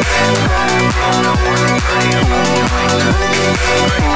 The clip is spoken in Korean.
I'm gonna